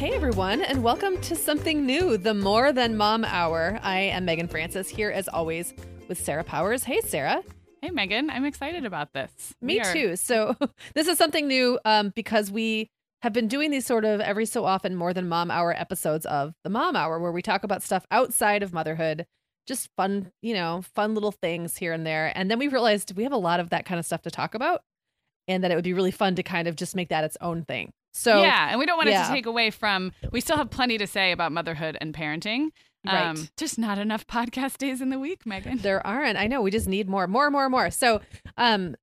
Hey everyone, and welcome to something new, the More Than Mom Hour. I am Meagan Francis here as always with Sarah Powers. Hey Sarah. Hey, Meagan, I'm excited about this. Me are- too. So, this is something new um, because we have been doing these sort of every so often more than mom hour episodes of the mom hour where we talk about stuff outside of motherhood, just fun, you know, fun little things here and there. And then we realized we have a lot of that kind of stuff to talk about and that it would be really fun to kind of just make that its own thing. So, yeah, and we don't want yeah. it to take away from, we still have plenty to say about motherhood and parenting. Right. Um, just not enough podcast days in the week, Meagan. There aren't. I know. We just need more, more, more, more. So, um,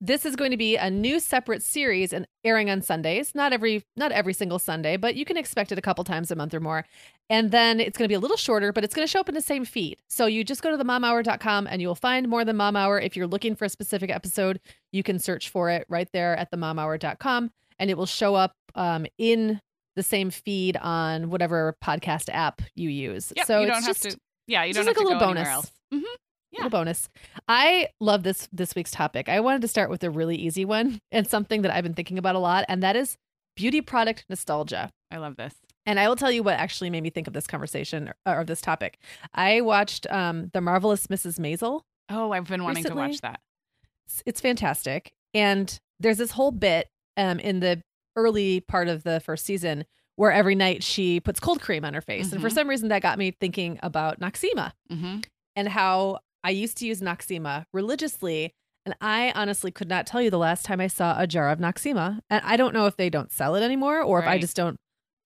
this is going to be a new separate series and airing on Sundays. Not every not every single Sunday, but you can expect it a couple times a month or more. And then it's going to be a little shorter, but it's going to show up in the same feed. So you just go to themomhour.com and you'll find more than Mom Hour. If you're looking for a specific episode, you can search for it right there at themomhour.com and it will show up um, in the same feed on whatever podcast app you use. Yep, so you don't have to. Yeah, you don't have like to a little go bonus. else. Yeah. Little bonus. I love this this week's topic. I wanted to start with a really easy one and something that I've been thinking about a lot, and that is beauty product nostalgia. I love this. And I will tell you what actually made me think of this conversation or, or this topic. I watched um, The Marvelous Mrs. Maisel. Oh, I've been wanting recently. to watch that. It's, it's fantastic. And there's this whole bit um, in the early part of the first season where every night she puts cold cream on her face. Mm-hmm. And for mm-hmm. some reason, that got me thinking about Noxzema mm-hmm. and how I used to use Noxzema religiously. And I honestly could not tell you the last time I saw a jar of Noxzema. And I don't know if they don't sell it anymore or right. if I just don't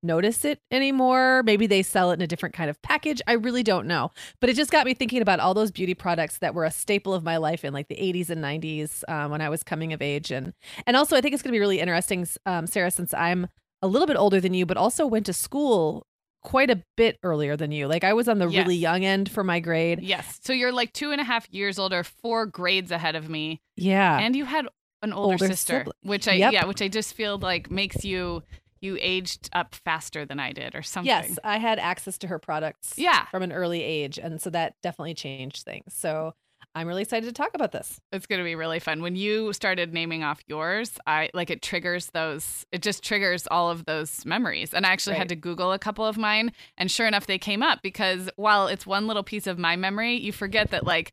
notice it anymore. Maybe they sell it in a different kind of package. I really don't know. But it just got me thinking about all those beauty products that were a staple of my life in like the 80s and 90s um, when I was coming of age. And and also I think it's going to be really interesting, um, Sarah, since I'm a little bit older than you, but also went to school quite a bit earlier than you. Like I was on the yes. really young end for my grade. Yes. So you're like two and a half years older, four grades ahead of me. Yeah. And you had an older, older sister, sibling. which I yep. yeah, which I just feel like makes you you aged up faster than I did or something. Yes, I had access to her products yeah. from an early age and so that definitely changed things. So I'm really excited to talk about this. It's going to be really fun. When you started naming off yours, I like it triggers those, it just triggers all of those memories. And I actually right. had to Google a couple of mine. And sure enough, they came up because while it's one little piece of my memory, you forget that like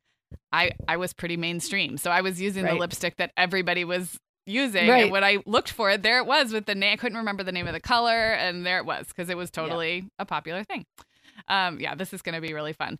I, I was pretty mainstream. So I was using right. the lipstick that everybody was using. Right. And when I looked for it, there it was with the name. I couldn't remember the name of the color. And there it was because it was totally yep. a popular thing. Um, yeah, this is going to be really fun.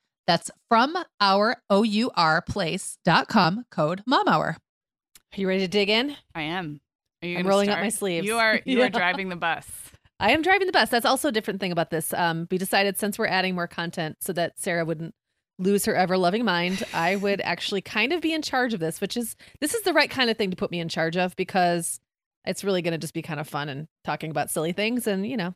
That's from our O-U-R place.com code MOMHOUR. Are you ready to dig in? I am. Are you I'm rolling start? up my sleeves. You are you yeah. are driving the bus. I am driving the bus. That's also a different thing about this. Um, we decided since we're adding more content so that Sarah wouldn't lose her ever loving mind, I would actually kind of be in charge of this, which is this is the right kind of thing to put me in charge of because it's really going to just be kind of fun and talking about silly things and you know.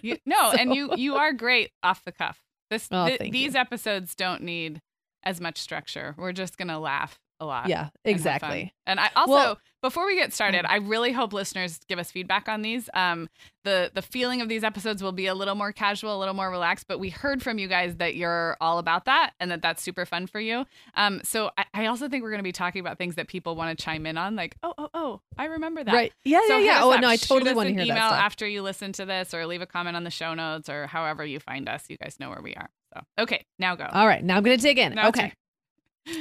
you, no, so. and you you are great off the cuff. This oh, th- these you. episodes don't need as much structure. We're just going to laugh a lot. Yeah, exactly. And, and I also well, before we get started, mm. I really hope listeners give us feedback on these. Um, the the feeling of these episodes will be a little more casual, a little more relaxed. But we heard from you guys that you're all about that and that that's super fun for you. Um, so I, I also think we're going to be talking about things that people want to chime in on, like oh oh oh, I remember that. Right? Yeah so yeah yeah. Oh no, I totally want to hear email that. Email after you listen to this, or leave a comment on the show notes, or however you find us. You guys know where we are. So okay, now go. All right, now I'm going to dig in. Now okay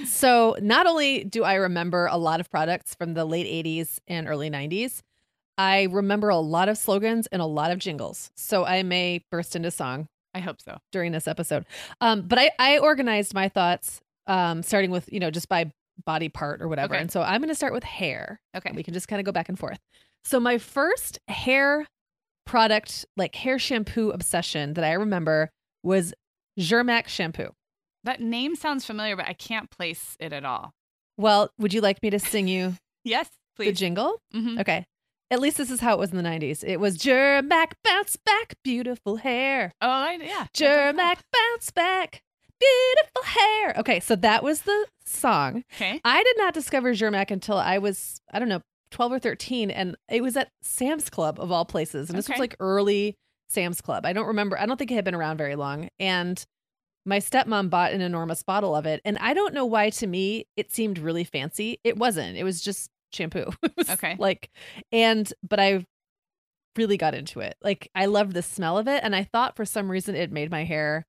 so not only do I remember a lot of products from the late 80s and early 90s, I remember a lot of slogans and a lot of jingles. So I may burst into song. I hope so. During this episode. Um, but I, I organized my thoughts um, starting with, you know, just by body part or whatever. Okay. And so I'm going to start with hair. Okay. We can just kind of go back and forth. So my first hair product, like hair shampoo obsession that I remember was Jhirmack shampoo. That name sounds familiar, but I can't place it at all. Well, would you like me to sing you? yes, please. The jingle? Mm-hmm. Okay. At least this is how it was in the 90s. It was Jhirmack bounce back, beautiful hair. Oh, I, yeah. Jhirmack bounce back, beautiful hair. Okay, so that was the song. Okay. I did not discover Jhirmack until I was, I don't know, 12 or 13. And it was at Sam's Club of all places. And this okay. was like early Sam's Club. I don't remember, I don't think it had been around very long. And my stepmom bought an enormous bottle of it. And I don't know why to me it seemed really fancy. It wasn't. It was just shampoo. was okay. Like, and, but I really got into it. Like, I loved the smell of it. And I thought for some reason it made my hair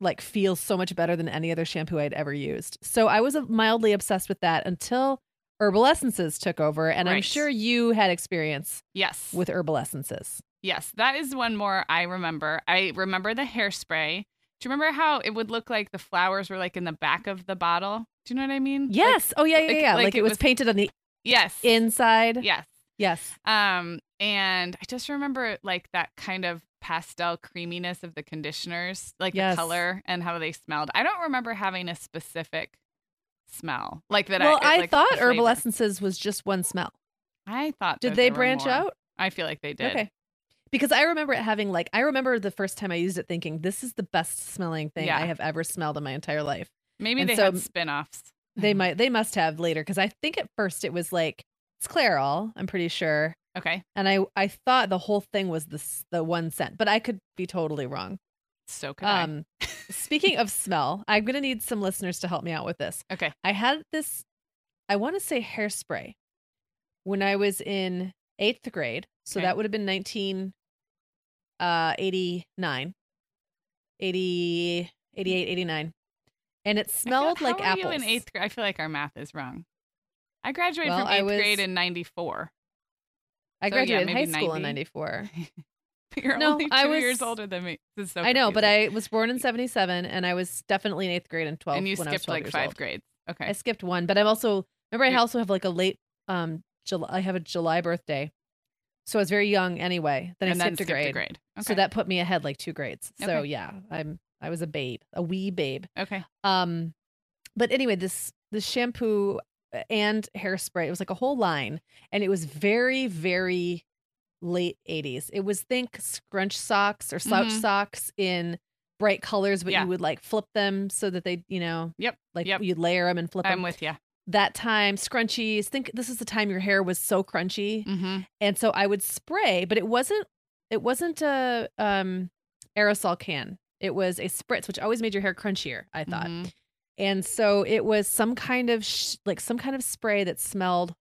like feel so much better than any other shampoo I'd ever used. So I was mildly obsessed with that until herbal essences took over. And right. I'm sure you had experience yes with herbal essences. Yes, that is one more I remember. I remember the hairspray. Do you remember how it would look like the flowers were like in the back of the bottle? Do you know what I mean? Yes. Like, oh yeah, yeah, yeah. Like, like, it, it was, was painted on the yes inside. Yes. Yes. Um, and I just remember like that kind of pastel creaminess of the conditioners, like yes. the color and how they smelled. I don't remember having a specific smell. Like that. Well, I, I thought herbal essences was just one smell. I thought. Did they branch out? I feel like they did. Okay. Because I remember it having like I remember the first time I used it thinking this is the best smelling thing Yeah. I have ever smelled in my entire life. Maybe And they so- had spin-offs. They might they must have later because I think at first it was like it's Clairol, I'm pretty sure. Okay. And I I thought the whole thing was this the one scent, but I could be totally wrong. So could I. Um speaking of smell, I'm gonna need some listeners to help me out with this. Okay. I had this I want to say hairspray when I was in eighth grade. So Okay. that would have been 19 uh 89 80 88 89 and it feel- smelled how like apples in eighth grade. I feel like our math is wrong. I graduated Well, from eighth grade in '94. i so, yeah, graduated high school in 90. 94 You're No, only two I years was- older than me. This is so i know but i was born in 77 and i was definitely in eighth grade and 12 and you when I was skipped like five old. grades. Okay. i skipped one but i'm also remember i also have like a late um july i have a july birthday so i was very young anyway then and i then skipped a grade grade. Okay. So that put me ahead like two grades. So Okay. yeah, I'm I was a babe, a wee babe. okay. Um but anyway, this this shampoo and hairspray, it was like a whole line and it was very very late 80s. It was think scrunch socks or slouch Mhm. socks in bright colors but Yeah. you would like flip them so that they, you know, Yep. like Yep. you'd layer them and flip I'm them. with you. That time scrunchies, think this is the time your hair was so crunchy Mm-hmm. and so I would spray, but it wasn't it wasn't a um aerosol can. It was a spritz, which always made your hair crunchier. I thought, Mhm. and so it was some kind of sh- like some kind of spray that smelled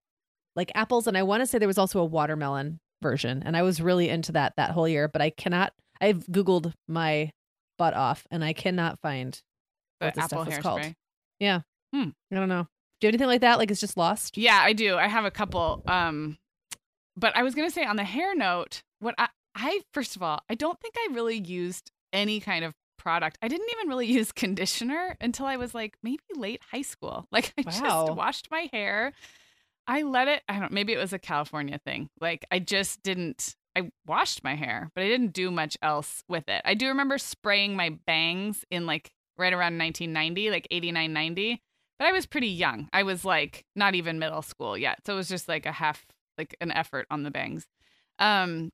like apples. And I want to say there was also a watermelon version, and I was really into that that whole year. But I cannot. I've googled my butt off, and I cannot find The what this apple stuff was hairspray. called. I don't know. Do you have anything like that? Like it's just lost? Yeah, I do. I have a couple. Um, but I was gonna say on the hair note, what I, I first of all, I don't think I really used any kind of product. I didn't even really use conditioner until I was like maybe late high school. Like I Wow. just washed my hair. I let it. I don't. Maybe it was a California thing. Like I just didn't. I washed my hair, but I didn't do much else with it. I do remember spraying my bangs in like right around 1990, like 89, 90 but I was pretty young. I was like not even middle school yet. So it was just like a half like an effort on the bangs. Um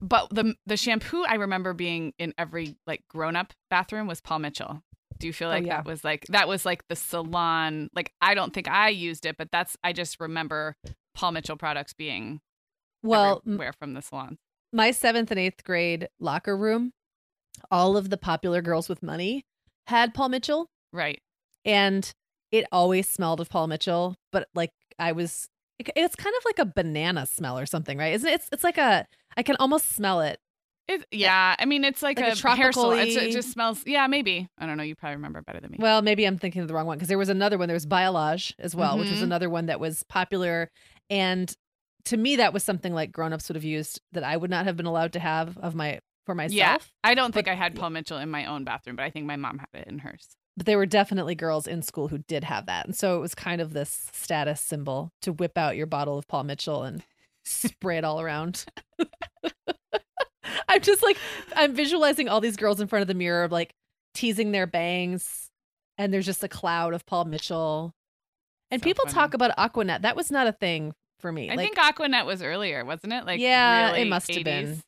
but the the shampoo I remember being in every like grown-up bathroom was Paul Mitchell. Do you feel like yeah. that was like that was like the salon like I don't think I used it, but that's I just remember Paul Mitchell products being Well, everywhere from the salon. my seventh and eighth grade locker room, all of the popular girls with money had Paul Mitchell, Right. and it always smelled of Paul Mitchell. But like I was, it- it's kind of like a banana smell or something, right? Isn't it? It's it's like a I can almost smell it. It, yeah, I mean it's like, Like a a, hair salon. It's- tropical-y- It just smells. Yeah, maybe. I don't know. You probably remember better than me. Well, maybe I'm thinking of the wrong one because there was another one. There was Biolage as well, which was Mhm. another one that was popular. And to me, that was something like grown-ups would have used that I would not have been allowed to have of my for myself. Yeah. I don't think But- I had Paul Mitchell in my own bathroom, but I think my mom had it in hers. But there were definitely girls in school who did have that. And so it was kind of this status symbol to whip out your bottle of Paul Mitchell and spray it all around. I'm just like, I'm visualizing all these girls in front of the mirror, like teasing their bangs, and there's just a cloud of Paul Mitchell. And So people funny. talk about Aqua Net. That was not a thing for me. I like, think Aqua Net was earlier, wasn't it? Like Yeah, it really must have been.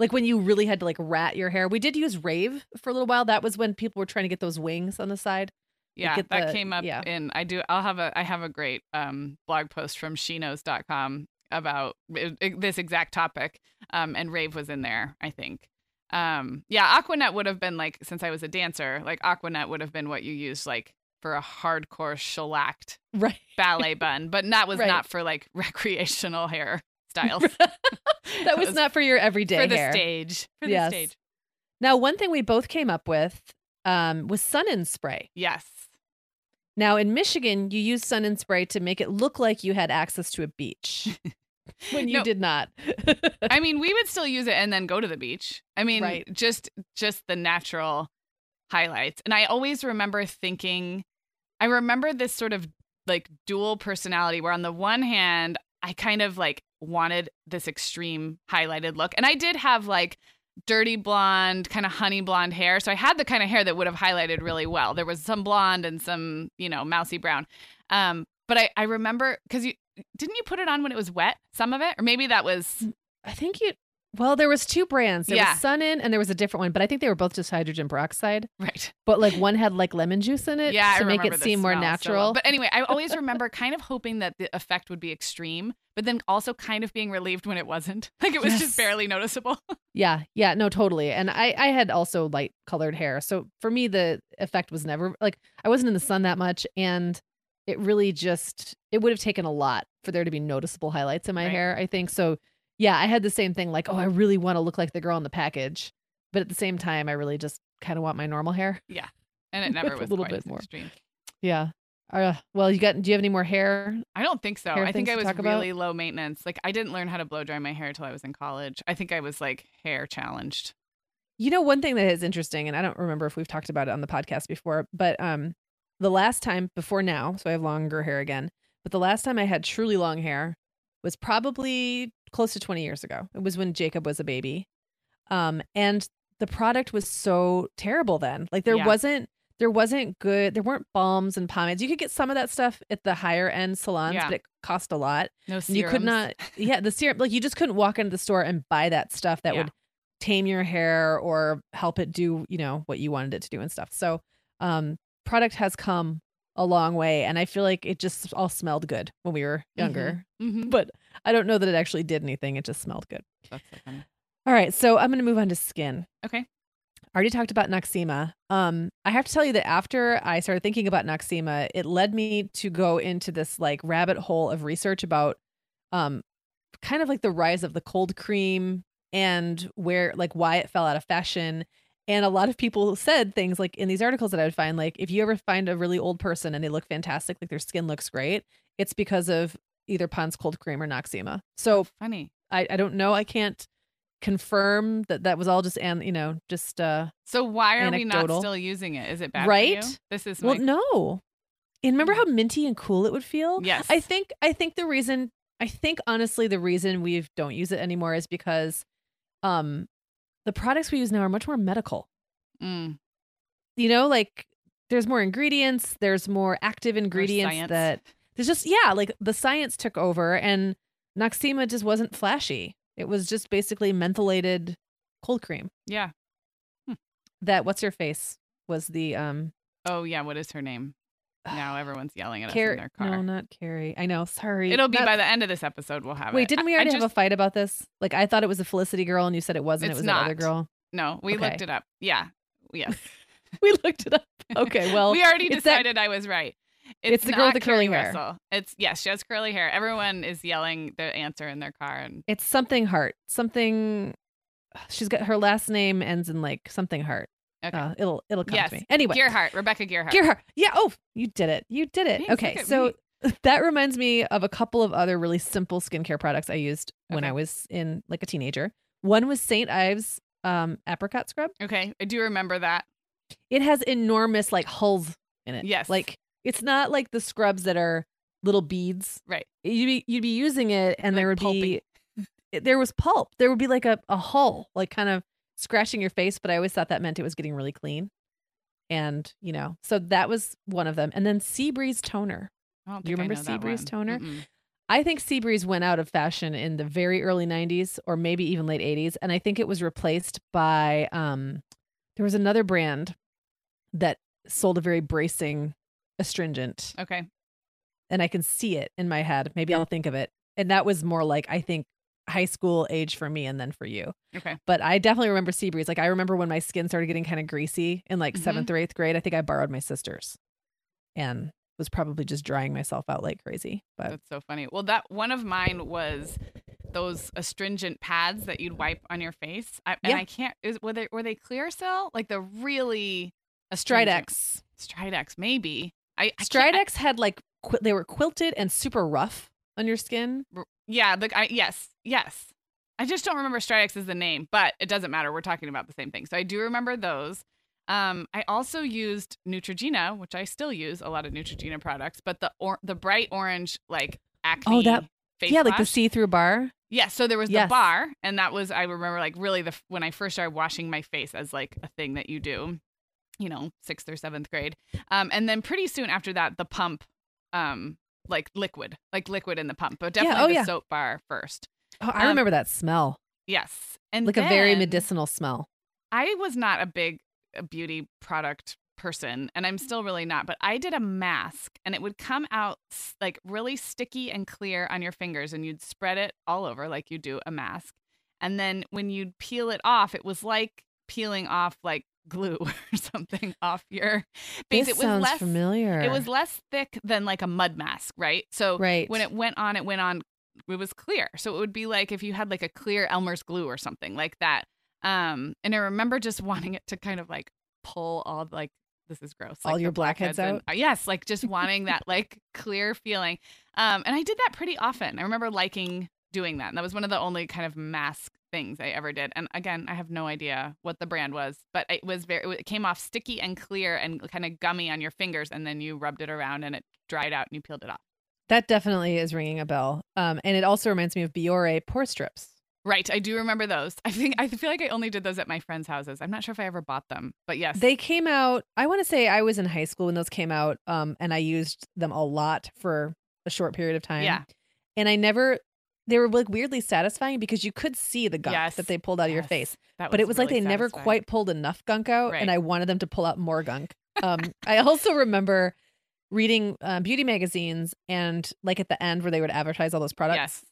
Like when you really had to like rat your hair. We did use Rave for a little while. That was when people were trying to get those wings on the side. Yeah, get that the- came up yeah. in I do I'll have a I have a great um blog post from sheknows.com about it- it- this exact topic. Um and Rave was in there, I think. Um yeah, Aqua Net would have been like since I was a dancer, like Aqua Net would have been what you used like for a hardcore shellacked Right. ballet bun, but that was Right. not for like recreational hair styles. that was not for your everyday for the hair. stage. For the Yes. stage. Now, one thing we both came up with um, was Sun In spray. Yes. Now, in Michigan, you use Sun In spray to make it look like you had access to a beach when you No. did not. I mean, we would still use it and then go to the beach. I mean, Right. just just the natural highlights. And I always remember thinking I remember this sort of like dual personality where on the one hand, I kind of like wanted this extreme highlighted look. And I did have like dirty blonde, kind of honey blonde hair. So I had the kind of hair that would have highlighted really well. There was some blonde and some, you know, mousy brown. Um, but I, I remember because you didn't you put it on when it was wet, some of it? Or maybe that was I think you well, there was two brands. There Yeah. was Sun In and there was a different one, but I think they were both just hydrogen peroxide. right. But like one had like lemon juice in it Yeah, I to make it seem more smell so well. natural. But anyway, I always remember kind of hoping that the effect would be extreme, but then also kind of being relieved when it wasn't. Like it was Yes. just barely noticeable. Yeah, yeah, no, totally. And I I had also light colored hair. So for me the effect was never like I wasn't in the sun that much and it really just it would have taken a lot for there to be noticeable highlights in my Right. hair, I think. So yeah, I had the same thing like, oh, I really want to look like the girl in the package. But at the same time, I really just kind of want my normal hair. Yeah. And it never With a little bit more. extreme. Yeah. Uh, well, you got do you have any more hair? I don't think so. I think I was talk about? really low maintenance. Like I didn't learn how to blow dry my hair until I was in college. I think I was like hair challenged. You know, one thing that is interesting, and I don't remember if we've talked about it on the podcast before, but um, the last time before now, so I have longer hair again. But the last time I had truly long hair was probably close to 20 years ago. It was when Jacob was a baby. Um, and the product was so terrible then. Like there Yeah. wasn't there wasn't good there weren't balms and pomades. You could get some of that stuff at the higher end salons, Yeah. but it cost a lot. No And you could not yeah the serum like you just couldn't walk into the store and buy that stuff that Yeah. would tame your hair or help it do you know what you wanted it to do and stuff so um product has come a long way and i feel like it just all smelled good when we were younger Mhm. but i don't know that it actually did anything it just smelled good That's so funny. all right so i'm going to move on to skin Okay. I already talked about Noxzema. Um, I have to tell you that after I started thinking about Noxzema, it led me to go into this like rabbit hole of research about um kind of like the rise of the cold cream and where like why it fell out of fashion. And a lot of people said things like in these articles that I would find, like if you ever find a really old person and they look fantastic, like their skin looks great, it's because of either Pond's cold cream or Noxzema. So Funny. I, I don't know. I can't confirm that that was all just and you know just uh So why are we not still using it? Is it bad Right? This is Well, my no. And remember how minty and cool it would feel? Yes. I think I think the reason I think honestly the reason we don't use it anymore is because um the products we use now are much more medical. Mm, You know, like there's more ingredients, there's more active ingredients that there's just yeah, like the science took over and Noxzema just wasn't flashy. It was just basically mentholated cold cream. yeah. That what's your face was the um Oh yeah. What is her name? Now everyone's yelling at us Car- in their car. No, not Carrie. I know. Sorry. It'll be Not- by the end of this episode. We'll have it. Wait, didn't we I- I already have a fight about this? Like I thought it was a Felicity girl, and you said it wasn't. It's it was not. girl. No, we Okay. looked it up. Yeah. Yes. We looked it up. Okay, well, we already it's that- decided I was right. It's the girl with the curly hair. Russell. It's yes, she has curly hair. Everyone is yelling the answer in their car, and it's something Hart. Something. She's got her last name ends in like something Hart. okay. Uh, it'll it'll come yes, to me anyway. Gayheart, Rebecca Gayheart. Gayheart. Yeah. Oh, you did it. You did it. Thanks, okay. So that reminds me of a couple of other really simple skincare products I used when I was in like a teenager. One was St. Ives um, apricot scrub. Okay, I do remember that. It has enormous like hulls in it. Yes. Like it's not like the scrubs that are little beads. Right. You'd be you'd be using it and there Like would be there was pulp. There would be like a, a hull, like kind of scratching your face, but I always thought that meant it was getting really clean. And, you know, so that was one of them. And then Sea Breeze toner. Don't you remember Sea Breeze toner? Mm-mm. I think Sea Breeze went out of fashion in the very early 90s or maybe even late 80s. And I think it was replaced by um there was another brand that sold a very bracing astringent. Okay. And I can see it in my head. Maybe I'll think of it. And that was more like I think high school age for me and then for you. Okay. But I definitely remember sea breeze. Like I remember when my skin started getting kind of greasy in like Mhm. seventh or eighth grade. I think I borrowed my sister's and was probably just drying myself out like crazy. But That's so funny. Well, that one of mine was those astringent pads that you'd wipe on your face. I, and Yeah. I can't. Is, were they were they Clearasil? Like the really astringent- Stridex. Stridex, maybe. I, I Stridex had like qu- they were quilted and super rough on your skin. Yeah. The, I, yes. Yes. I just don't remember Stridex as the name, but it doesn't matter. We're talking about the same thing. So I do remember those. Um, I also used Neutrogena, which I still use a lot of Neutrogena products, but the or- the bright orange like acne Oh, that- face yeah, like the wash. see-through bar. Yeah, so there was Yes. the bar, and that was I remember like really the when I first started washing my face as like a thing that you do, you know, sixth or seventh grade, um, and then pretty soon after that the pump, um, like liquid, like liquid in the pump, but Yeah, definitely oh, the yeah. soap bar first. Oh, I Um, remember that smell. Yes, and Like a very medicinal smell. I was not a big beauty product person, and I'm still really not, but I did a mask and it would come out like really sticky and clear on your fingers, and you'd spread it all over like you do a mask. And then when you'd peel it off, it was like peeling off like glue or something off your face. This it was sounds less familiar. it was less thick than like a mud mask, right? So right. when it went on, it went on. It was clear, so it would be like if you had like a clear Elmer's glue or something like that. Um, and I remember just wanting it to kind of like pull all like this is gross, All like your the blackheads out? uh, yes, like just wanting that like clear feeling. Um, and I did that pretty often. I remember liking doing that. And that was one of the only kind of mask things I ever did. And again, I have no idea what the brand was, but it was very. It came off sticky and clear and kind of gummy on your fingers, and then you rubbed it around and it dried out and you peeled it off. that definitely is ringing a bell. Um, and it also reminds me of Biore pore strips. Right, I do remember those. I think I feel like I only did those at my friends' houses. I'm not sure if I ever bought them, but yes, They came out. I want to say I was in high school when those came out, um, and I used them a lot for a short period of time. Yeah. and I never. They were like weirdly satisfying because you could see the gunk Yes, that they pulled out of your face, that but it was like really they never quite pulled enough gunk out, Right. and I wanted them to pull out more gunk. Um, I also remember reading uh, beauty magazines, and like at the end where they would advertise all those products, Yes,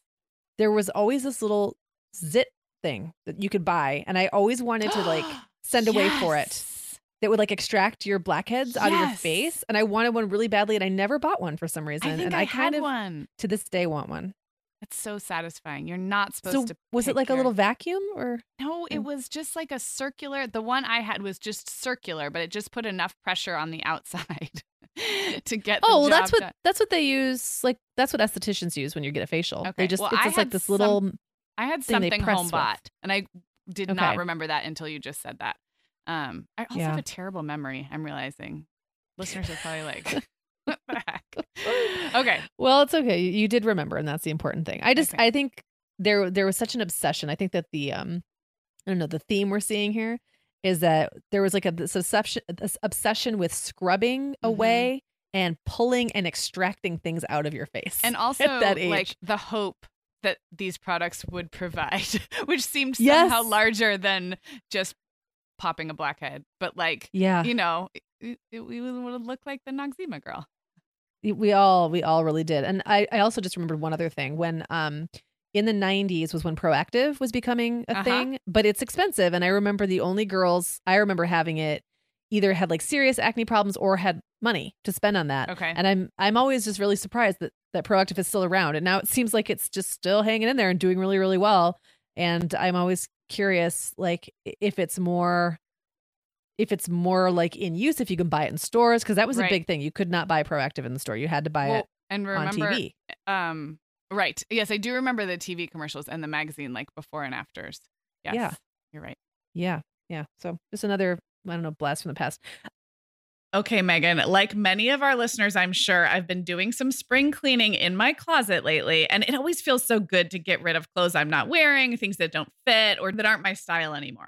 there was always this little zit thing that you could buy, and I always wanted to like send away for it Yes. that would like extract your blackheads out of your face. And I wanted one really badly, and I never bought one for some reason. I think and I, I kind had of one. to this day want one. It's so satisfying. You're not supposed So to. was it like a little vacuum or No, it was just like a circular. The one I had was just circular, but it just put enough pressure on the outside to get. The Oh, well that's what done. that's what they use like that's what estheticians use when you get a facial. Okay. They just Well, it's just like this some- little I had something home with. bought, and I did Okay. not remember that until you just said that. Um, I also Yeah. have a terrible memory. I'm realizing listeners are probably like, "What the heck?" Okay, Well, it's okay. You, did remember, and that's the important thing. I just Okay. I think there there was such an obsession. I think that the um I don't know the theme we're seeing here is that there was like a this obsession this obsession with scrubbing Mm-hmm. away and pulling and extracting things out of your face. and also like the hope that these products would provide, which seemed Yes. somehow larger than just popping a blackhead. But like, yeah, you know, it, it, we would look like the Noxzema girl. We all we all really did. And I I also just remembered one other thing when um in the 90s was when Proactiv was becoming a Uh-huh. thing, but it's expensive and I remember the only girls I remember having it either had like serious acne problems or had money to spend on that. Okay. And I'm I'm always just really surprised that that Proactiv is still around and now it seems like it's just still hanging in there and doing really really well and I'm always curious like if it's more if it's more like in use if you can buy it in stores because that was Right. a big thing you could not buy Proactiv in the store you had to buy Well, it and on TV um, right? Yes, I do remember the TV commercials and the magazine, like before and afters. Yes, Yeah. you're right. yeah yeah so just another I don't know blast from the past Okay, Meagan, like many of our listeners, I'm sure I've been doing some spring cleaning in my closet lately, and it always feels so good to get rid of clothes I'm not wearing, things that don't fit or that aren't my style anymore.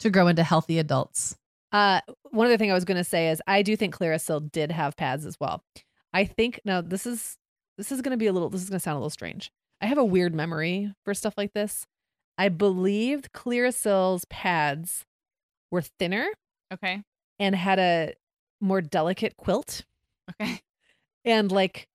to grow into healthy adults. Uh, one other thing I was going to say is I do think Clearasil did have pads as well. I think now this is this is going to be a little this is going to sound a little strange. I have a weird memory for stuff like this. I believed Clearasil's pads were thinner. Okay. And had a more delicate quilt. Okay. And like,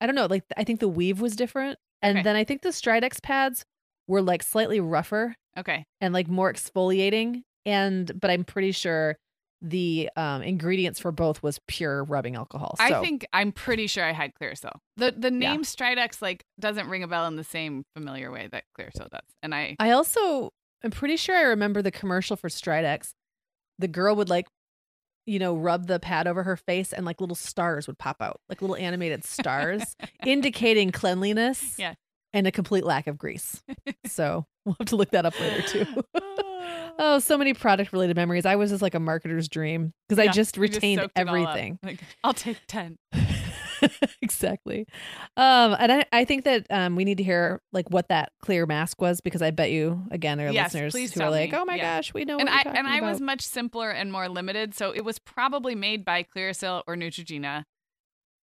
I don't know, like I think the weave was different. And Okay. then I think the Stridex pads were like slightly rougher Okay. and like more exfoliating. And but I'm pretty sure the um ingredients for both was pure rubbing alcohol. So I think I'm pretty sure I had Clearasil. The the name Stridex like doesn't ring a bell in the same familiar way that Clearasil does. And I I also I'm pretty sure I remember the commercial for Stridex. The girl would like, you know, rub the pad over her face and like little stars would pop out, like little animated stars, indicating cleanliness Yeah. And a complete lack of grease. So we'll have to look that up later too. oh, so many product related memories. I was just like a marketer's dream because I just retained soaked it all up. everything. Like, I'll take 10. exactly. Um, and I, I think that um, we need to hear like what that clear mask was because I bet you again there are Yes, listeners who are like, me. oh my Yeah. gosh, we know. and I and I was much simpler and more limited, so it was probably made by Clearasil or Neutrogena.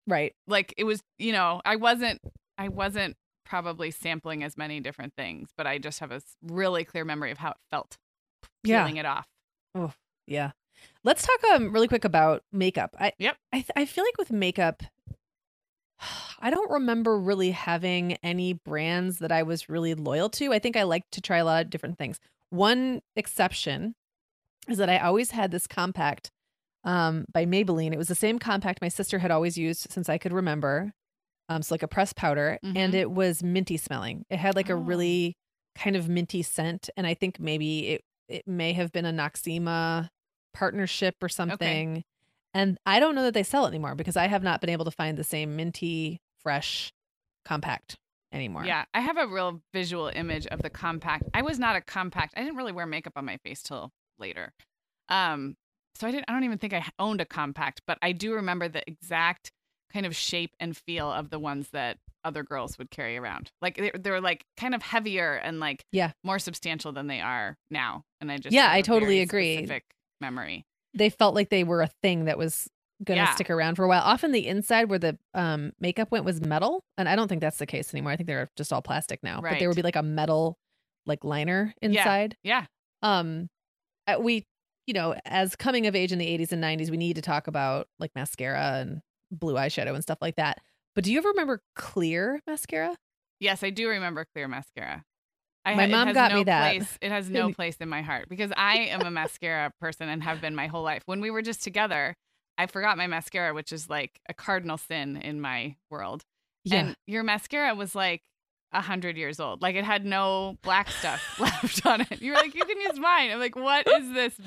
right. Like it was, you know, I wasn't I wasn't probably sampling as many different things, but I just have a really clear memory of how it felt Yeah. peeling it off. Oh, yeah. Let's talk um really quick about makeup. I Yep. I th- I feel like with makeup I don't remember really having any brands that I was really loyal to. I think I like to try a lot of different things. One exception is that I always had this compact um by Maybelline. It was the same compact my sister had always used since I could remember. Um so like a pressed powder and Mhm. it was minty smelling. It had like a Oh. really kind of minty scent and I think maybe it it may have been a Noxzema partnership or something. And I don't know that they sell it anymore because I have not been able to find the same minty fresh compact anymore. Yeah, I have a real visual image of the compact. I was not a compact. I didn't really wear makeup on my face till later. Um, so I didn't. I don't even think I owned a compact, but I do remember the exact kind of shape and feel of the ones that other girls would carry around. Like they, they were like kind of heavier and like Yeah. more substantial than they are now. And I just Yeah, I totally agree. Specific memory. They felt like they were a thing that was going to Yeah. stick around for a while. Often the inside where the um, makeup went was metal. And I don't think that's the case anymore. I think they're just all plastic now. But there would be like a metal like liner inside. Yeah, yeah. Um, uh, we, you know, as coming of age in the 80s and 90s, we need to talk about like mascara and blue eyeshadow and stuff like that. But do you ever remember clear mascara? Yes, I do remember clear mascara. I My mom got no me that. Place, it has no place in my heart because I am a mascara person and have been my whole life. When we were just together, I forgot my mascara, which is like a cardinal sin in my world. And your mascara was like a hundred years old. Like it had no black stuff left on it. You were like, you can use mine. I'm like, what is this?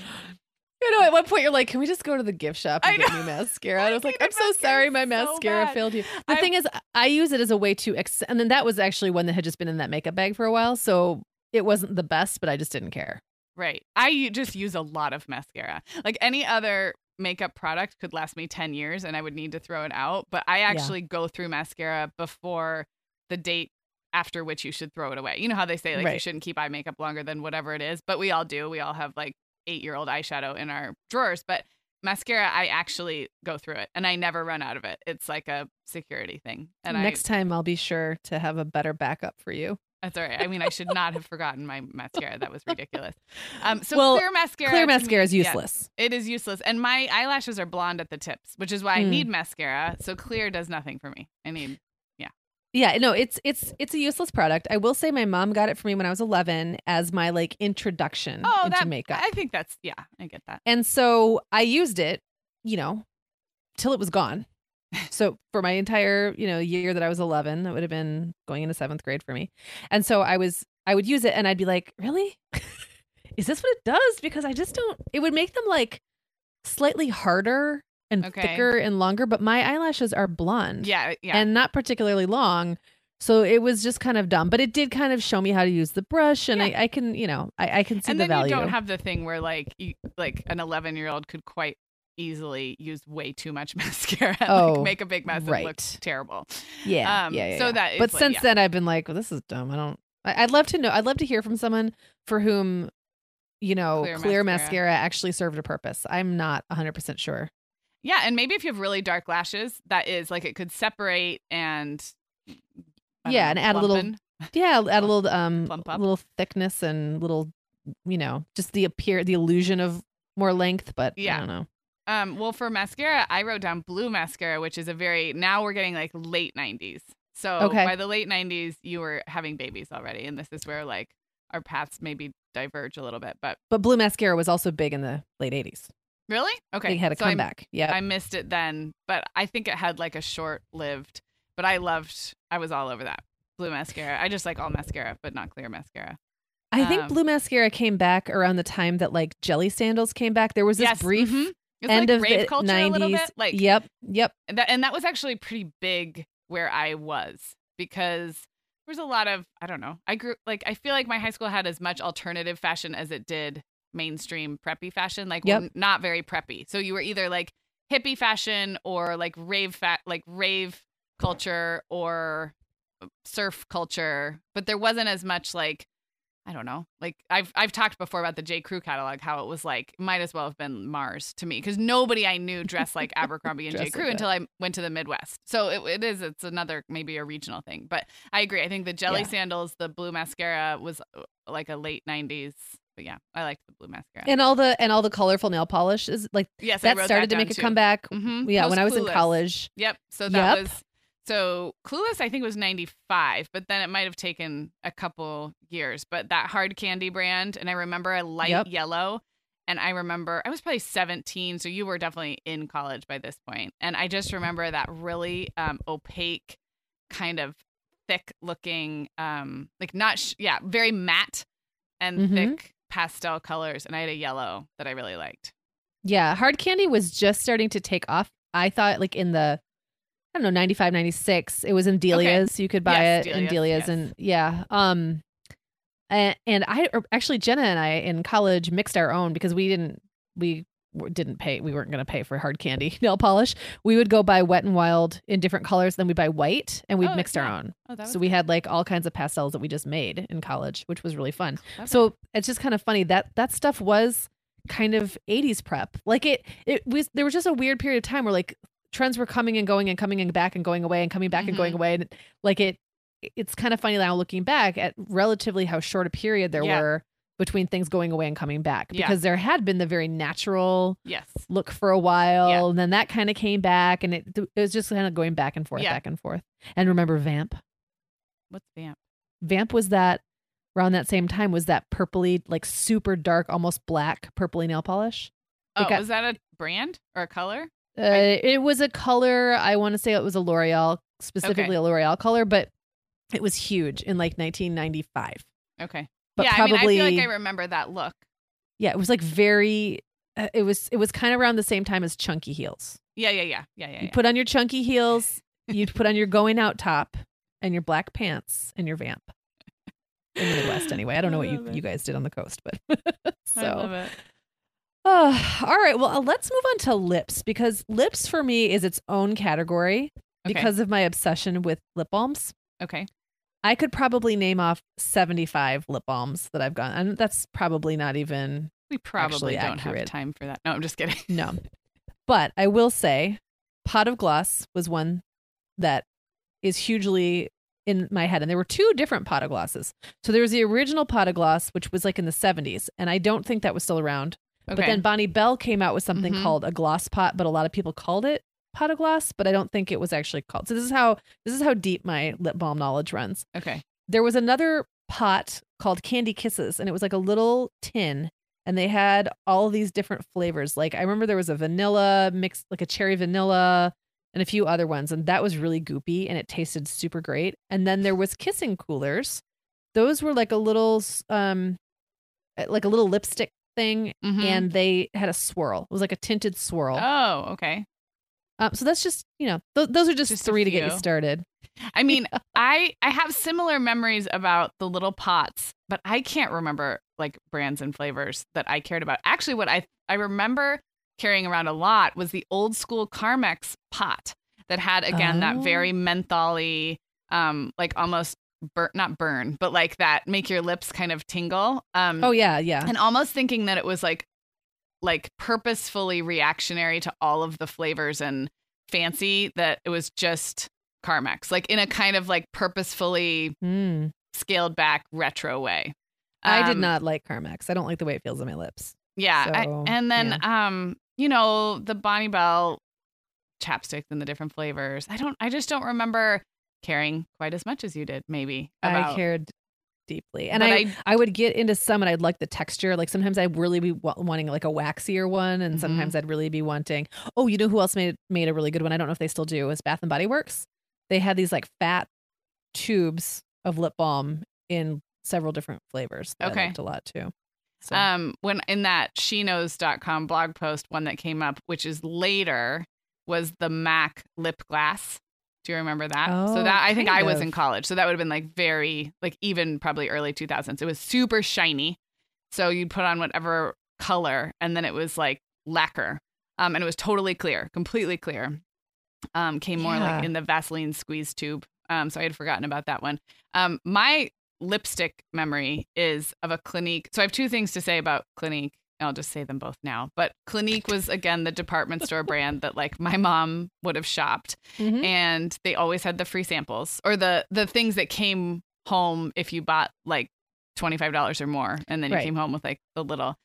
You know, at one point you're like, "Can we just go to the gift shop and I get new mascara?" And I was like, I "I'm so sorry, my so mascara bad. failed you." The I- thing is, I use it as a way to, ex- and then that was actually one that had just been in that makeup bag for a while, so it wasn't the best, but I just didn't care. Right. I just use a lot of mascara. Like any other makeup product could last me 10 years and I would need to throw it out. But I actually go through mascara before the date after which you should throw it away. You know how they say like you shouldn't keep eye makeup longer than whatever it is, but we all do. We all have like eight year old eyeshadow in our drawers. But mascara, I actually go through it and I never run out of it. It's like a security thing. And Next time, I'll be sure to have a better backup for you. That's all right. I mean, I should not have forgotten my mascara. That was ridiculous. Um, so Well, clear mascara. Clear to me- mascara is useless. it is useless, and my eyelashes are blonde at the tips, which is why I Mm. need mascara. So clear does nothing for me. I need. Yeah, no, it's it's it's a useless product. I will say my mom got it for me when I was 11 as my like introduction Oh, into that makeup. I think that's yeah. I get that. And so I used it, you know, till it was gone. So for my entire, you know, year that I was 11, that would have been going into 7th grade for me. And so I was I would use it and I'd be like, "Really? Is this what it does?" Because I just don't it would make them like slightly harder and Okay. thicker and longer, but my eyelashes are blonde Yeah, yeah. and not particularly long. So it was just kind of dumb, but it did kind of show me how to use the brush, and Yeah. I, I can, you know, I, I can see and the then value. you don't have the thing where like you, like an 11 year old could quite easily use way too much mascara and Oh, like make a big mess and look right. terrible. yeah, um, yeah, yeah. so yeah. that is but like- since then, I've been like, well, this is dumb. I don't. I, I'd love to know. I'd love to hear from someone for whom, you know, Clear clear, mascara. mascara. actually served a purpose. I'm not 100 percent sure. Yeah, and maybe if you have really dark lashes, that is like it could separate and Yeah, know, and add a little- plumpen. Yeah, add a little um, little thickness and little, you know, just the appear, the illusion of more length. But Yeah. I don't know. Um, well, for mascara, I wrote down blue mascara, which is a very now we're getting like late '90s. So Okay. by the late '90s, you were having babies already, and this is where like our paths maybe diverge a little bit. But But blue mascara was also big in the late 80s. Really, okay, They had a so comeback. Yeah. I missed it then, but I think it had like a short lived. But I loved. I was all over that blue mascara. I just like all mascara, but not clear mascara. I think Um, blue mascara came back around the time that like jelly sandals came back. There was this yes, brief mhm. It's end like of rave the culture 90s. a little bit. Like yep, yep. And that, and that was actually pretty big where I was because there was a lot of I don't know. I grew like I feel like my high school had as much alternative fashion as it did mainstream preppy fashion. Like Yep. not very preppy. So you were either like hippie fashion or like rave fat like rave culture or surf culture, but there wasn't as much like I don't know. Like I've I've talked before about the J Crew catalog, how it was like might as well have been Mars to me because nobody I knew dressed like Abercrombie and J Crew like until I went to the Midwest. So it, it is it's another maybe a regional thing, but I agree. I think the jelly Yeah. sandals, the blue mascara was uh, like a late '90s. But yeah, I liked the blue mascara. And all the and all the colorful nail polish is like yes, that started to down make a too. that Mhm. Yeah, when I was in college. Yep. So that Yep. was so Clueless. I think was ninety five, but then it might have taken a couple years. But that hard candy brand, and I remember a light Yep. yellow, and I remember I was probably seventeen, so you were definitely in college by this point. And I just remember that really um, opaque, kind of thick looking, um, like not sh- yeah, very matte and Mhm. thick pastel colors, and I had a yellow that I really liked. Yeah, hard candy was just starting to take off. I thought like in the I don't know, 95, 96. It was in Delia's. You could buy Yes, it in Delia's, Delia's yes. and yeah. Um and, and I or actually Jenna and I in college mixed our own because we didn't we didn't pay we weren't going to pay for hard candy nail polish. We would go buy wet and wild in different colors then we'd buy white and we'd Oh, mixed our own. Oh, So we had like all kinds of pastels that we just made in college, which was really fun. Okay. So it's just kind of funny that that stuff was kind of 80s prep. Like it it was there was just a weird period of time where like trends were coming and going and coming and back and going away and coming back and going Mhm. away and like it it's kind of funny now looking back at relatively how short a period there Yeah. were between things going away and coming back Yeah. because there had been the very natural yes. look for a while Yeah. and then that kind of came back and it, it was just kind of going back and forth Yeah. back and forth. And remember Vamp? What's vamp? Vamp was that around that same time was that purpley, like super dark, almost black purpley nail polish. Oh, got- was that a brand or a color? Uh, it was a color. I want to say it was a L'Oreal, specifically a L'Oreal color, but it was huge in like 1995. Okay. But yeah, probably, I mean, I feel like I remember that look. yeah, it was like very. Uh, it was it was kind of around the same time as chunky heels. Yeah, yeah, yeah, yeah, yeah. You yeah. put on your chunky heels, you'd put on your going out top and your black pants and your vamp. In the Midwest, anyway. I don't know I what you, it. you guys did on the coast, but so I love it. Oh, all right. Well, uh, let's move on to lips because lips for me is its own category Okay. because of my obsession with lip balms. Okay. I could probably name off 75 lip balms that I've gone, and that's probably not even We probably don't have time for that. No, I'm just kidding. no. But I will say, Pot of Gloss was one that is hugely in my head. And there were two different pot of glosses. So there was the original pot of gloss, which was like in the 70s. And I don't think that was still around. Okay. But then Bonne Bell came out with something Mhm. called a gloss pot, but a lot of people called it pot of gloss, but I don't think it was actually called. So this is how this is how deep my lip balm knowledge runs. okay. There was another pot called Candy Kisses, and it was like a little tin, and they had all these different flavors. Like I remember there was a vanilla mixed, like a cherry vanilla, and a few other ones, and that was really goopy, and it tasted super great. And then there was kissing coolers. Those were like a little, um, uh, like a little lipstick thing, Mhm. and they had a swirl. It was like a tinted swirl. oh, okay. Um, so that's just you know, th- those are just, Just three to get you started. I mean, I I have similar memories about the little pots, but I can't remember like brands and flavors that I cared about. Actually, what I I remember carrying around a lot was the old school Carmex pot that had again that Oh. very mentholy, um, like almost burn not burn, but like that make your lips kind of tingle. Um, Oh yeah, yeah. and almost thinking that it was like like purposefully reactionary to all of the flavors and fancy that it was just Carmex, like in a kind of like purposefully Mm. scaled back retro way. I did Um, not like Carmex. I don't like the way it feels on my lips. Yeah, I- and then um, you know, the Bonne Bell chapsticks and the different flavors. I don't. I just don't remember caring quite as much as you did. Maybe about. I cared deeply, and but I, I would get into some, and I'd like the texture. Like sometimes I'd really be wa- wanting like a waxier one, and Mhm. sometimes I'd really be wanting. Oh, you know who else made made a really good one? I don't know if they still do. Is Bath and Body Works. They had these like fat tubes of lip balm in several different flavors. Okay. I liked a lot too. So Um, when in that sheknows.com blog post, one that came up, which is later, was the MAC lip glass. Do you remember that? so Oh, that I think I was in college. So that would have been like very, like even probably early 2000s. It was super shiny. So you'd put on whatever color and then it was like lacquer. Um, and it was totally clear, completely clear. Um, came more Yeah. like in the Vaseline squeeze tube. Um, so I had forgotten about that one. Um, my lipstick memory is of a Clinique. So I have two things to say about Clinique. I'll just say them both now. But Clinique was again the department store brand that like my mom would have shopped, Mhm. and they always had the free samples or the the things that came home if you bought like twenty five dollars or more, and then you Right. came home with like the little.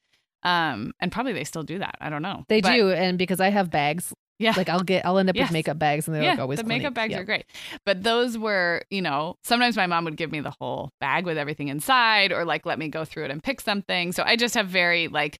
Um, and probably they still do that. I don't know. they But- do, and because I have bags, Yeah. like I'll get, I'll end up Yes. with makeup bags, and they're yeah, like always the makeup bags Yeah. are great. But those were, you know, sometimes my mom would give me the whole bag with everything inside or like let me go through it and pick something. So I just have very like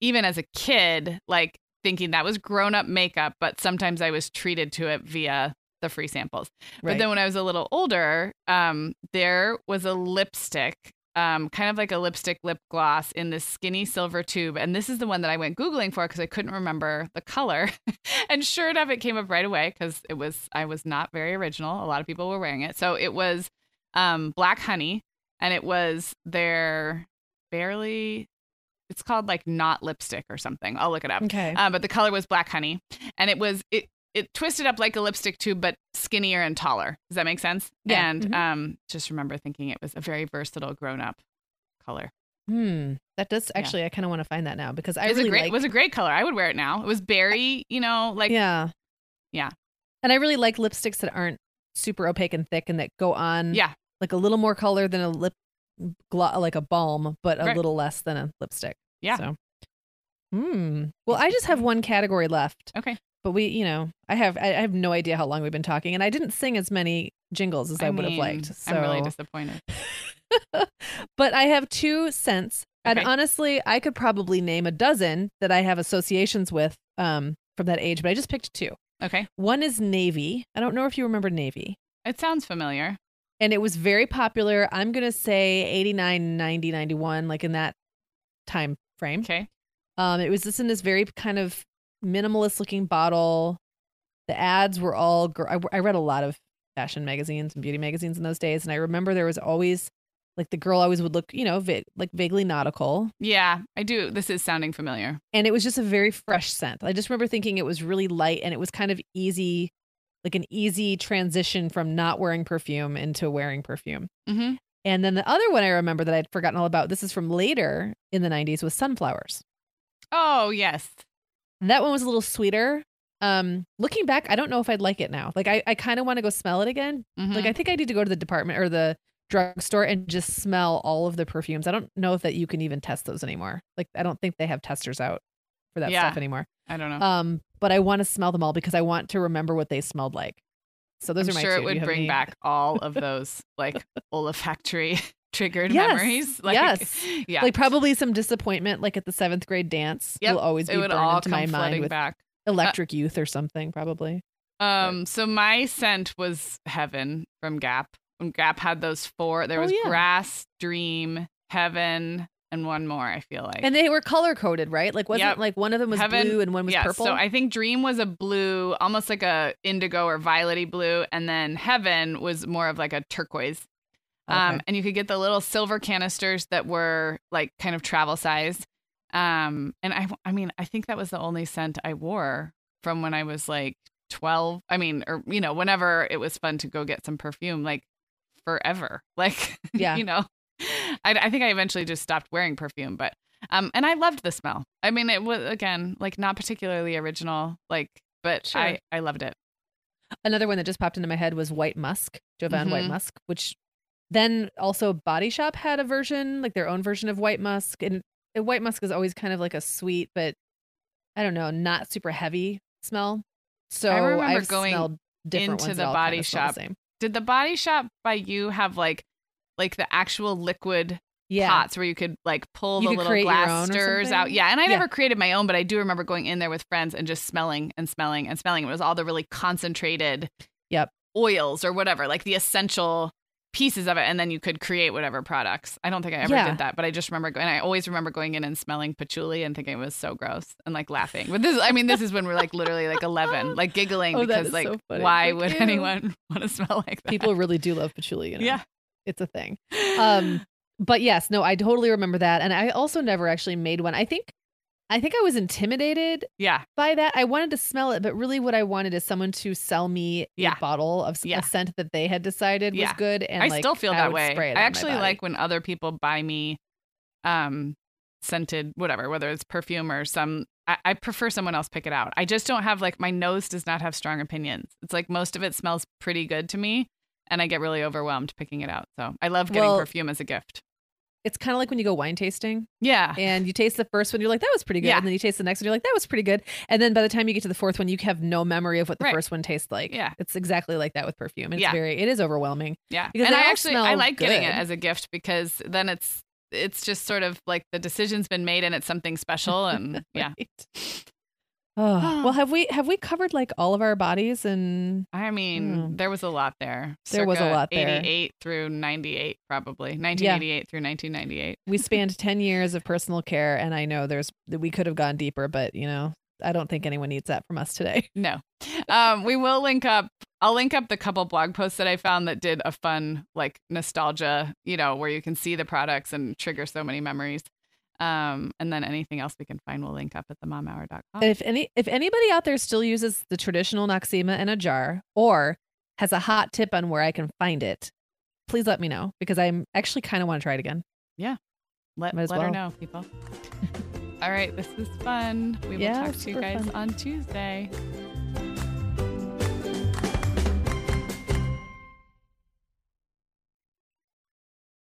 even as a kid, like thinking that was grown up makeup, but sometimes I was treated to it via the free samples. But then when I was a little older, um, there was a lipstick, um, kind of like a lipstick lip gloss in this skinny silver tube. And this is the one that I went Googling for because I couldn't remember the color. and sure enough, it came up right away because it was, I was not very original. A lot of people were wearing it. So it was um, Black Honey and it was their barely, it's called like not lipstick or something. I'll look it up. okay. Uh, but the color was black honey, and it was it it twisted up like a lipstick tube, but skinnier and taller. Does that make sense? Yeah. And Mhm. um, just remember thinking it was a very versatile grown up color. Hmm. That does Yeah. actually. I kind of want to find that now because I it was really a great like. it was a great color. I would wear it now. It was berry, you know, like yeah. Yeah. And I really like lipsticks that aren't super opaque and thick and that go on. yeah, Like a little more color than a lip, glo- like a balm, but a Right. little less than a lipstick. Yeah. So. Hmm. Well, I just have one category left, okay. but we, you know, I have I I have no idea how long we've been talking, and I didn't sing as many jingles as I, would have liked. So. I'm really disappointed. but I have two cents. And honestly, I could probably name a dozen that I have associations with um, from that age, but I just picked two. Okay, One is Navy. I don't know if you remember Navy. it sounds familiar. And it was very popular. I'm going to say 89, 90, 91, like in that time frame. Okay, Um, it was just in this very kind of minimalist looking bottle. The ads were all, gr- I, I read a lot of fashion magazines and beauty magazines in those days. And I remember there was always, like, the girl always would look, you know, va- like vaguely nautical. yeah, I do. This is sounding familiar. And it was just a very fresh scent. I just remember thinking it was really light and it was kind of easy, like an easy transition from not wearing perfume into wearing perfume. hmm And then the other one I remember that I'd forgotten all about, this is from later in the 90s, was sunflowers. Oh yes, that one was a little sweeter. Um, looking back, I don't know if I'd like it now. Like I, I kind of want to go smell it again. Mhm. Like I think I need to go to the department or the drugstore and just smell all of the perfumes. I don't know if that you can even test those anymore. Like I don't think they have testers out for that Yeah. stuff anymore. I don't know. Um, but I want to smell them all because I want to remember what they smelled like. So those I'm are my sure two. it Do you would have bring any- back all of those like olfactory triggered Yes, memories. Like, yes. Yeah. like probably some disappointment, like at the seventh grade dance. Yep, will always be it would burned all into come my mind flooding with back. Electric Youth or something, probably. Um, so my scent was Heaven from Gap. When Gap had those four, there Oh, was yeah. Grass, Dream, Heaven, and one more. I feel like. And they were color coded, right? Like wasn't Yep. like one of them was Heaven- blue and one was yeah, purple. so I think Dream was a blue, almost like a indigo or violety blue, and then Heaven was more of like a turquoise. Um, Okay. and you could get the little silver canisters that were like kind of travel size. Um, and I, I mean, I think that was the only scent I wore from when I was like 12. I mean, or, you know, whenever it was fun to go get some perfume, like forever. Like, Yeah. you know, I, I think I eventually just stopped wearing perfume, but, um, and I loved the smell. I mean, it was, again, like not particularly original, like, but Sure. I, I loved it. Another one that just popped into my head was White Musk, Jovan White Mhm. Musk, which then also Body Shop had a version, like their own version of White Musk. And White Musk is always kind of like a sweet, but I don't know, not super heavy smell. So I remember I've going into the Body smell the Shop. Did the body shop by you have like, like the actual liquid Yeah. pots where you could like pull You the little glass own stirrs out. Yeah, and I Yeah. never created my own, but I do remember going in there with friends and just smelling and smelling and smelling. It was all the really concentrated Yep. oils or whatever, like the essential pieces of it, and then you could create whatever products. I don't think I ever Yeah. did that, but I just remember going. I always remember going in and smelling patchouli and thinking it was so gross and like laughing. But this, I mean, this is when we're like literally like eleven, like giggling Oh, because like so why Like, would ew. anyone want to smell like that? People really do love patchouli, you know? yeah. It's a thing. Um, but yes, no, I totally remember that. And I also never actually made one. I think I think I was intimidated yeah, by that. I wanted to smell it, but really what I wanted is someone to sell me Yeah. a bottle of Yeah. a scent that they had decided was good. And I like, still feel I that way. I actually like when other people buy me um scented whatever, whether it's perfume or some I, I prefer someone else pick it out. I just don't have like my nose does not have strong opinions. It's like most of it smells pretty good to me and I get really overwhelmed picking it out. So I love getting Well- perfume as a gift. it's kind of like when you go wine tasting Yeah. and you taste the first one, you're like, that was pretty good. Yeah. And then you taste the next one, you're like, that was pretty good. And then by the time you get to the fourth one, you have no memory of what the Right. first one tastes like. Yeah. It's exactly like that with perfume. It's Yeah. very, it is overwhelming. Yeah. Because and I actually I like getting it as a gift because then it's it's just sort of like the decision's been made and it's something special and yeah. Oh, well, have we have we covered like all of our bodies and I mean, Mm. there was a lot there. There was a lot there. 88 through 98, probably. 1988 through 1998. we spanned 10 years of personal care and I know there's that we could have gone deeper, but you know, I don't think anyone needs that from us today. No. Um, we will link up. I'll link up the couple blog posts that I found that did a fun, like, nostalgia, you know, where you can see the products and trigger so many memories. Um, and then anything else we can find, we'll link up at themomhour.com. If any if anybody out there still uses the traditional Noxzema in a jar or has a hot tip on where I can find it, please let me know because I'm actually kind of want to try it again. Yeah. Let let her know, people. All right, this is fun. We will Yeah, talk to you guys fun. on Tuesday.